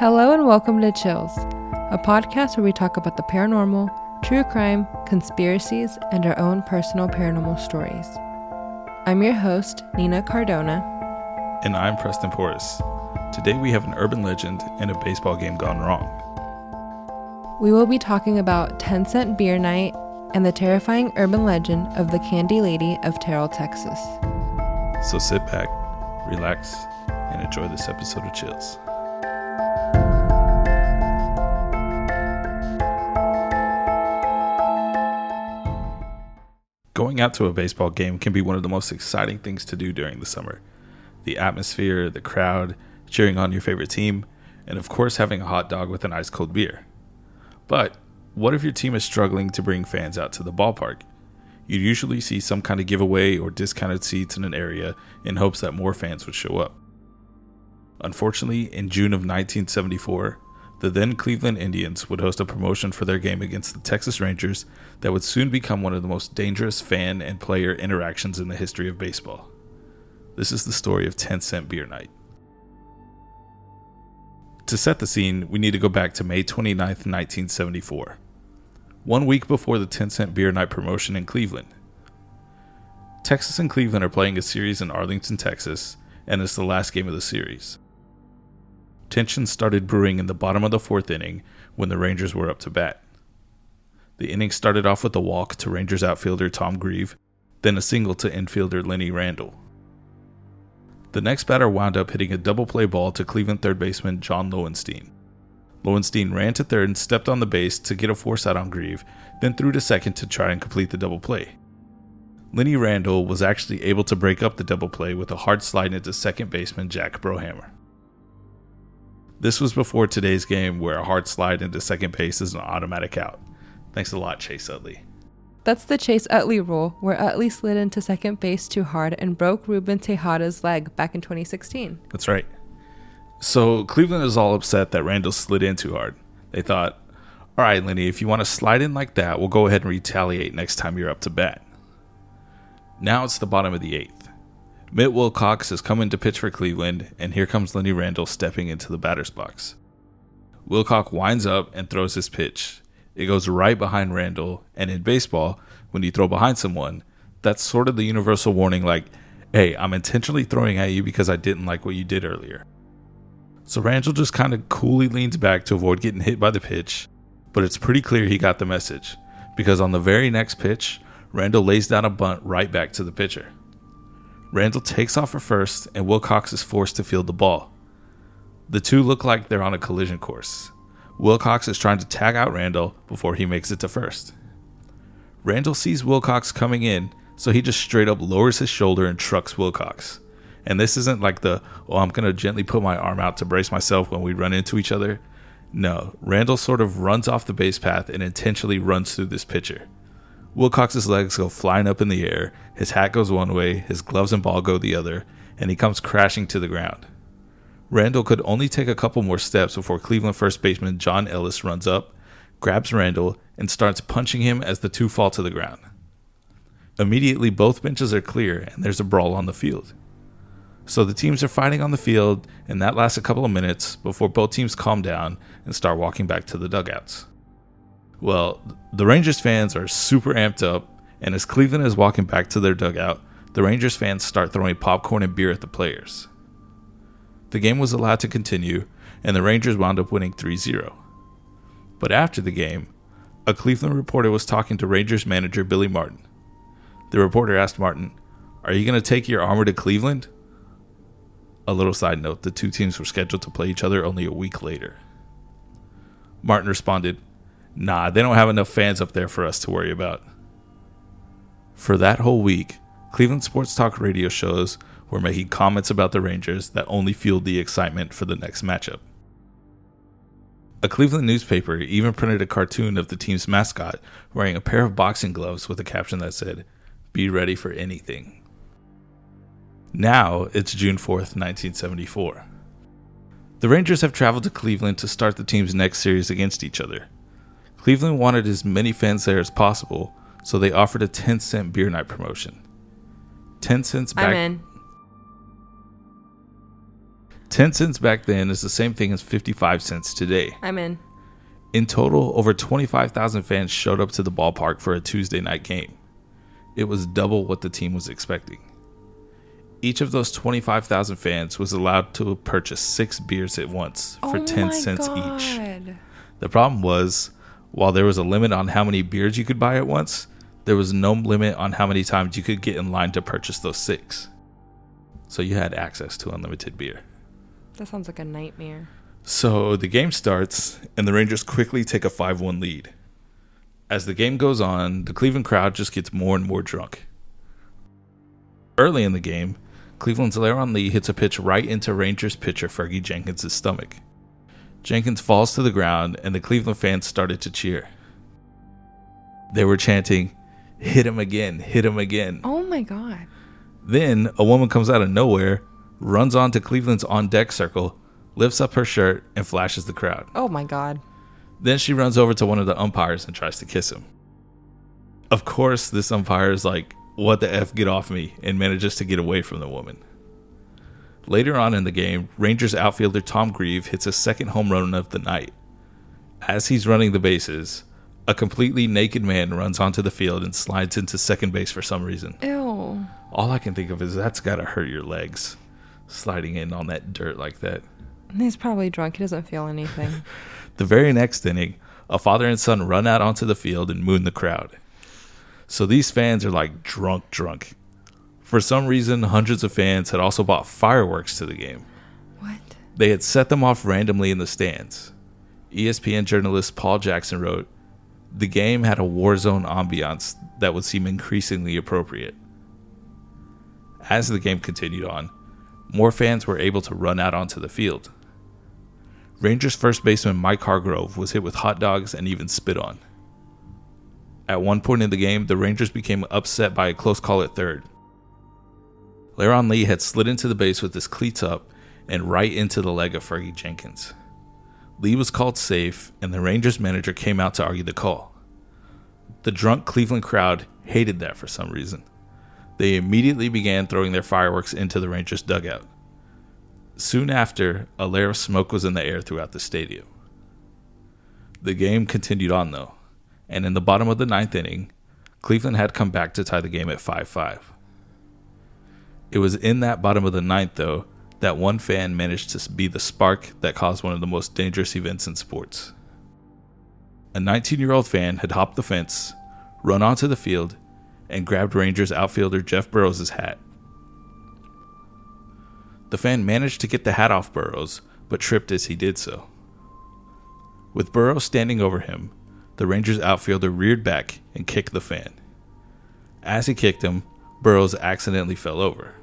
Hello and welcome to Chills, a podcast where we talk about the paranormal, true crime, conspiracies, and our own personal paranormal stories. I'm your host, Nina Cardona. And I'm Preston Porras. Today we have an urban legend and a baseball game gone wrong. We will be talking about 10 cent beer night and the terrifying urban legend of the Candy Lady of Terrell, Texas. So sit back, relax, and enjoy this episode of Chills. Going out to a baseball game can be one of the most exciting things to do during the summer. The atmosphere, the crowd, cheering on your favorite team, and of course having a hot dog with an ice cold beer. But what if your team is struggling to bring fans out to the ballpark? You usually see some kind of giveaway or discounted seats in an area in hopes that more fans would show up. Unfortunately, in June of 1974, the then Cleveland Indians would host a promotion for their game against the Texas Rangers that would soon become one of the most dangerous fan and player interactions in the history of baseball. This is the story of 10 Cent Beer Night. To set the scene, we need to go back to May 29, 1974, one week before the 10 Cent Beer Night promotion in Cleveland. Texas and Cleveland are playing a series in Arlington, Texas, and it's the last game of the series. Tension started brewing in the bottom of the fourth inning when the Rangers were up to bat. The inning started off with a walk to Rangers outfielder Tom Grieve, then a single to infielder Lenny Randle. The next batter wound up hitting a double play ball to Cleveland third baseman John Lowenstein. Lowenstein ran to third and stepped on the base to get a force out on Grieve, then threw to second to try and complete the double play. Lenny Randle was actually able to break up the double play with a hard slide into second baseman Jack Brohamer. This was before today's game where a hard slide into second base is an automatic out. Thanks a lot, Chase Utley. That's the Chase Utley rule, where Utley slid into second base too hard and broke Ruben Tejada's leg back in 2016. That's right. So Cleveland is all upset that Randle slid in too hard. They thought, all right, Lenny, if you want to slide in like that, we'll go ahead and retaliate next time you're up to bat. Now it's the bottom of the eighth. Milt Wilcox is coming in to pitch for Cleveland, and here comes Lenny Randle stepping into the batter's box. Wilcox winds up and throws his pitch. It goes right behind Randle, and in baseball, when you throw behind someone, that's sort of the universal warning like, hey, I'm intentionally throwing at you because I didn't like what you did earlier. So Randle just kind of coolly leans back to avoid getting hit by the pitch, but it's pretty clear he got the message because on the very next pitch, Randle lays down a bunt right back to the pitcher. Randle takes off for first, and Wilcox is forced to field the ball. The two look like they're on a collision course. Wilcox is trying to tag out Randle before he makes it to first. Randle sees Wilcox coming in, so he just straight up lowers his shoulder and trucks Wilcox. And this isn't like the, oh, I'm going to gently put my arm out to brace myself when we run into each other. No, Randle sort of runs off the base path and intentionally runs through this pitcher. Wilcox's legs go flying up in the air, his hat goes one way, his gloves and ball go the other, and he comes crashing to the ground. Randle could only take a couple more steps before Cleveland first baseman John Ellis runs up, grabs Randle, and starts punching him as the two fall to the ground. Immediately, both benches are clear and there's a brawl on the field. So the teams are fighting on the field, and that lasts a couple of minutes before both teams calm down and start walking back to the dugouts. Well, the Rangers fans are super amped up, and as Cleveland is walking back to their dugout, the Rangers fans start throwing popcorn and beer at the players. The game was allowed to continue, and the Rangers wound up winning 3 0. But after the game, a Cleveland reporter was talking to Rangers manager Billy Martin. The reporter asked Martin, Are you going to take your armor to Cleveland? A little side note the two teams were scheduled to play each other only a week later. Martin responded, Nah, they don't have enough fans up there for us to worry about. For that whole week, Cleveland sports talk radio shows were making comments about the Rangers that only fueled the excitement for the next matchup. A Cleveland newspaper even printed a cartoon of the team's mascot wearing a pair of boxing gloves with a caption that said, Be ready for anything. Now it's June 4th, 1974. The Rangers have traveled to Cleveland to start the team's next series against each other. Cleveland wanted as many fans there as possible, so they offered a 10 cent beer night promotion. 10 cents back. I'm in. 10 cents back then is the same thing as 55 cents today. I'm in. In total, over 25,000 fans showed up to the ballpark for a Tuesday night game. It was double what the team was expecting. Each of those 25,000 fans was allowed to purchase six beers at once for oh 10 my cents each. God. The problem was, while there was a limit on how many beers you could buy at once, there was no limit on how many times you could get in line to purchase those six. So you had access to unlimited beer. That sounds like a nightmare. So the game starts, and the Rangers quickly take a 5 1 lead. As the game goes on, the Cleveland crowd just gets more and more drunk. Early in the game, Cleveland's Leron Lee hits a pitch right into Rangers pitcher Fergie Jenkins' stomach. Jenkins falls to the ground, and the Cleveland fans started to cheer. They were chanting, Hit him again, hit him again. Oh my God. Then a woman comes out of nowhere, runs onto Cleveland's on deck circle, lifts up her shirt, and flashes the crowd. Oh my God. Then she runs over to one of the umpires and tries to kiss him. Of course, this umpire is like, What the F, get off me, and manages to get away from the woman. Later on in the game, Rangers outfielder Tom Grieve hits a second home run of the night. As he's running the bases, a completely naked man runs onto the field and slides into second base for some reason. Ew. All I can think of is that's gotta hurt your legs, sliding in on that dirt like that. He's probably drunk. He doesn't feel anything. The very next inning, a father and son run out onto the field and moon the crowd. So these fans are like drunk, drunk. For some reason, hundreds of fans had also bought fireworks to the game. what? They had set them off randomly in the stands. ESPN journalist Paul Jackson wrote, The game had a war zone ambiance that would seem increasingly appropriate. As the game continued on, more fans were able to run out onto the field. Rangers first baseman Mike Hargrove was hit with hot dogs and even spit on. At one point in the game, the Rangers became upset by a close call at third. Leron Lee had slid into the base with his cleats up and right into the leg of Fergie Jenkins. Lee was called safe, and the Rangers manager came out to argue the call. The drunk Cleveland crowd hated that for some reason. They immediately began throwing their fireworks into the Rangers' dugout. Soon after, a layer of smoke was in the air throughout the stadium. The game continued on, though, and in the bottom of the ninth inning, Cleveland had come back to tie the game at 5 5. It was in that bottom of the ninth, though, that one fan managed to be the spark that caused one of the most dangerous events in sports. A 19 year old fan had hopped the fence, run onto the field, and grabbed Rangers outfielder Jeff Burroughs' hat. The fan managed to get the hat off Burroughs, but tripped as he did so. With Burroughs standing over him, the Rangers outfielder reared back and kicked the fan. As he kicked him, Burroughs accidentally fell over.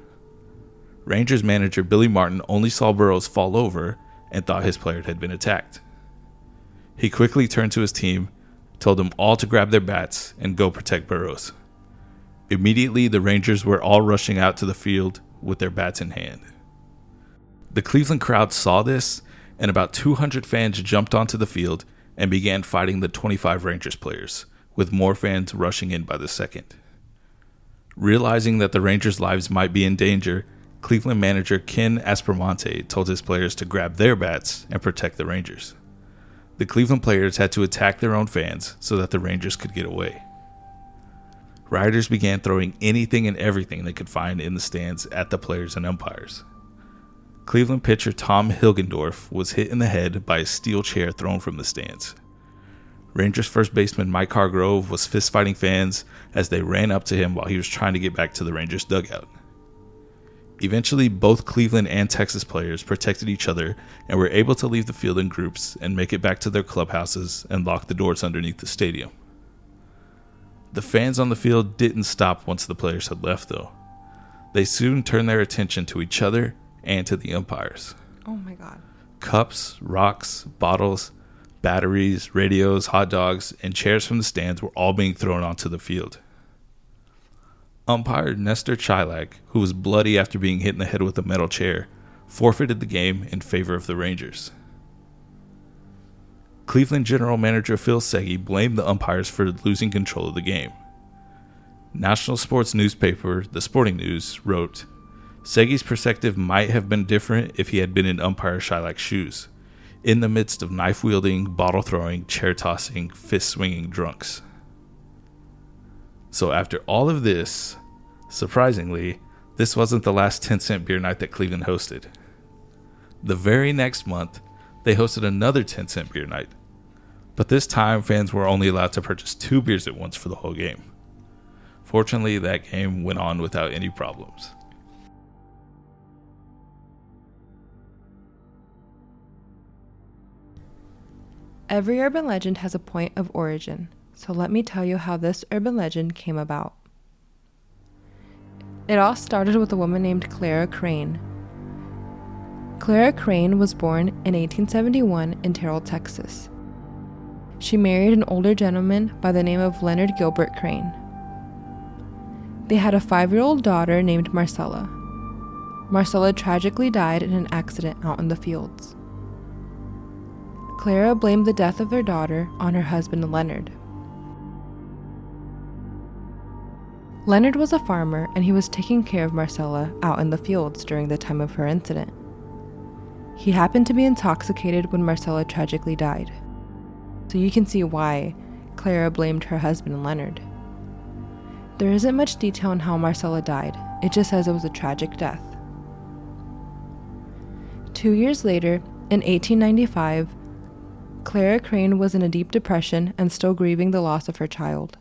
Rangers manager Billy Martin only saw Burroughs fall over and thought his player had been attacked. He quickly turned to his team, told them all to grab their bats and go protect Burroughs. Immediately, the Rangers were all rushing out to the field with their bats in hand. The Cleveland crowd saw this, and about 200 fans jumped onto the field and began fighting the 25 Rangers players, with more fans rushing in by the second. Realizing that the Rangers' lives might be in danger, Cleveland manager Ken Aspromonte told his players to grab their bats and protect the Rangers. The Cleveland players had to attack their own fans so that the Rangers could get away. Rioters began throwing anything and everything they could find in the stands at the players and umpires. Cleveland pitcher Tom Hilgendorf was hit in the head by a steel chair thrown from the stands. Rangers first baseman Mike Hargrove was fistfighting fans as they ran up to him while he was trying to get back to the Rangers dugout. Eventually, both Cleveland and Texas players protected each other and were able to leave the field in groups and make it back to their clubhouses and lock the doors underneath the stadium. The fans on the field didn't stop once the players had left, though. They soon turned their attention to each other and to the umpires. Oh my God. Cups, rocks, bottles, batteries, radios, hot dogs, and chairs from the stands were all being thrown onto the field. Umpire Nestor Chylak, who was bloody after being hit in the head with a metal chair, forfeited the game in favor of the Rangers. Cleveland general manager Phil Seghi blamed the umpires for losing control of the game. National sports newspaper The Sporting News wrote, Seghi's perspective might have been different if he had been in umpire Chylak's shoes, in the midst of knife wielding, bottle throwing, chair tossing, fist swinging drunks. So, after all of this, surprisingly, this wasn't the last 10 cent beer night that Cleveland hosted. The very next month, they hosted another 10 cent beer night. But this time, fans were only allowed to purchase two beers at once for the whole game. Fortunately, that game went on without any problems. Every urban legend has a point of origin, so let me tell you how this urban legend came about. It all started with a woman named Clara Crane. Clara Crane was born in 1871 in Terrell, Texas. She married an older gentleman by the name of Leonard Gilbert Crane. They had a five year old daughter named Marcella. Marcella tragically died in an accident out in the fields. Clara blamed the death of her daughter on her husband Leonard. Leonard was a farmer and he was taking care of Marcella out in the fields during the time of her incident. He happened to be intoxicated when Marcella tragically died. So you can see why Clara blamed her husband Leonard. There isn't much detail on how Marcella died, it just says it was a tragic death. Two years later, in 1895, Clara Crane was in a deep depression and still grieving the loss of her child.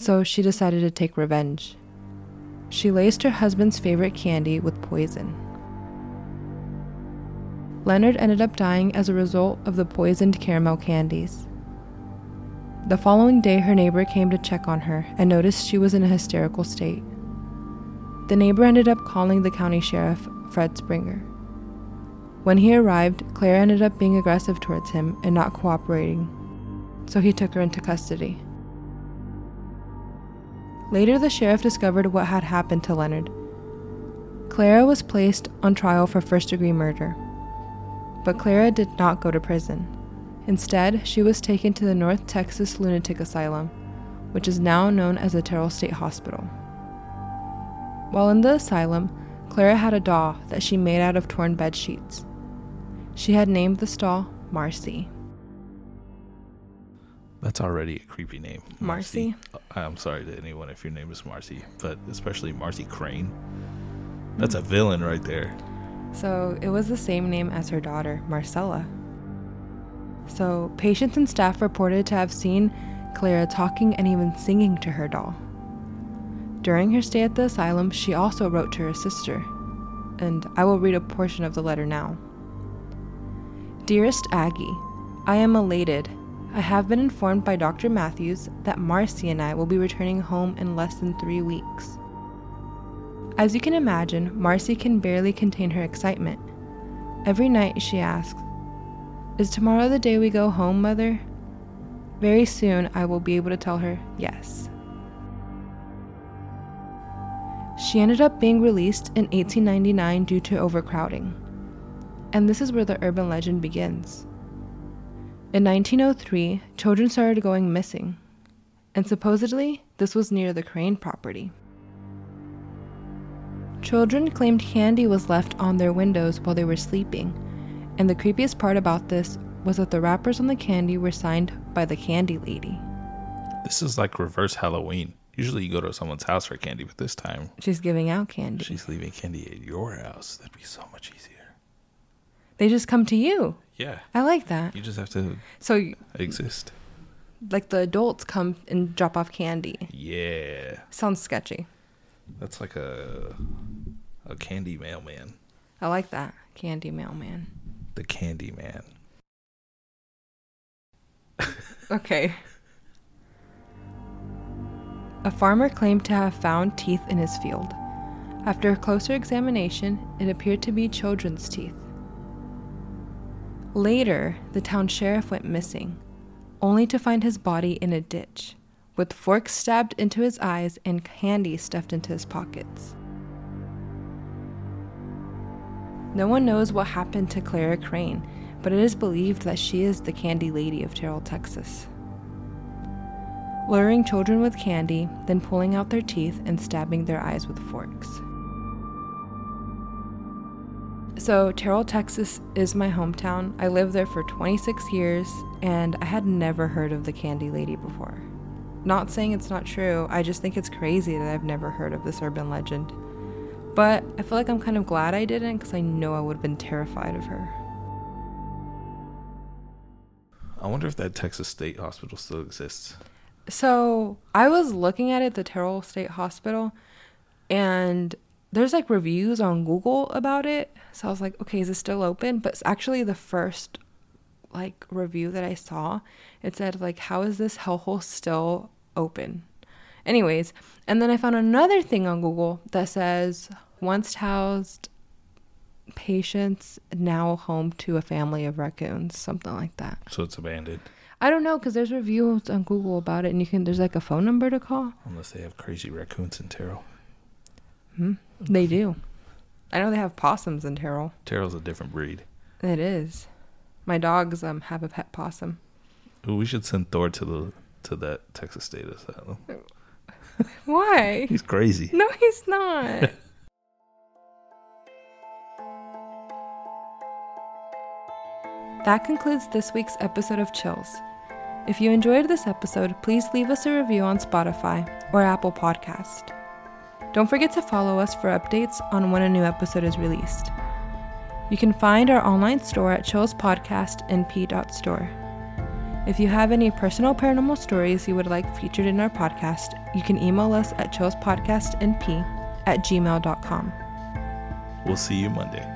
So she decided to take revenge. She laced her husband's favorite candy with poison. Leonard ended up dying as a result of the poisoned caramel candies. The following day, her neighbor came to check on her and noticed she was in a hysterical state. The neighbor ended up calling the county sheriff, Fred Springer. When he arrived, Claire ended up being aggressive towards him and not cooperating, so he took her into custody. Later, the sheriff discovered what had happened to Leonard. Clara was placed on trial for first degree murder, but Clara did not go to prison. Instead, she was taken to the North Texas Lunatic Asylum, which is now known as the Terrell State Hospital. While in the asylum, Clara had a doll that she made out of torn bed sheets. She had named the doll Marcy. That's already a creepy name. Marcy? Uh, I'm sorry to anyone if your name is Marcy, but especially Marcy Crane. That's a villain right there. So it was the same name as her daughter, Marcella. So patients and staff reported to have seen Clara talking and even singing to her doll. During her stay at the asylum, she also wrote to her sister, and I will read a portion of the letter now. Dearest Aggie, I am elated. I have been informed by Dr. Matthews that Marcy and I will be returning home in less than three weeks. As you can imagine, Marcy can barely contain her excitement. Every night she asks, Is tomorrow the day we go home, Mother? Very soon I will be able to tell her yes. She ended up being released in 1899 due to overcrowding. And this is where the urban legend begins. In 1903, children started going missing, and supposedly this was near the Crane property. Children claimed candy was left on their windows while they were sleeping, and the creepiest part about this was that the wrappers on the candy were signed by the candy lady. This is like reverse Halloween. Usually you go to someone's house for candy, but this time She's giving out candy. she's leaving candy at your house. That'd be so much easier. They just come to you. Yeah. I like that. You just have to So, exist. like, the adults come and drop off candy. Yeah. Sounds sketchy. That's like a a candy mailman. I like that. Candy mailman. The candy man. Okay. A farmer claimed to have found teeth in his field. After a closer examination, it appeared to be children's teeth. Later, the town sheriff went missing, only to find his body in a ditch, with forks stabbed into his eyes and candy stuffed into his pockets. No one knows what happened to Clara Crane, but it is believed that she is the candy lady of Terrell, Texas. Luring children with candy, then pulling out their teeth and stabbing their eyes with forks. So, Terrell, Texas is my hometown. I lived there for 26 years and I had never heard of the Candy Lady before. Not saying it's not true, I just think it's crazy that I've never heard of this urban legend. But I feel like I'm kind of glad I didn't because I know I would have been terrified of her. I wonder if that Texas State Hospital still exists. So I was looking at it, the Terrell State Hospital, and there's like reviews on Google about it. So I was like, okay, is it still open? But actually the first like review that I saw. It said like, how is this hellhole still open? Anyways, and then I found another thing on Google that says once housed patients now home to a family of raccoons, something like that. So it's abandoned. I don't know because there's reviews on Google about it, and you can there's like a phone number to call. Unless they have crazy raccoons in Terrell. Hmm? They do. I know they have possums in Terrell. Terrell's a different breed. It is. My dogs um have a pet possum. Ooh, we should send Thor to the to that Texas State Asylum. Why? He's crazy. No, he's not. that concludes this week's episode of Chills. If you enjoyed this episode, please leave us a review on Spotify or Apple Podcast. Don't forget to follow us for updates on when a new episode is released. You can find our online store at chillspodcastnp.store. If you have any personal paranormal stories you would like featured in our podcast, you can email us at chillspodcastnp at gmail.com. We'll see you Monday.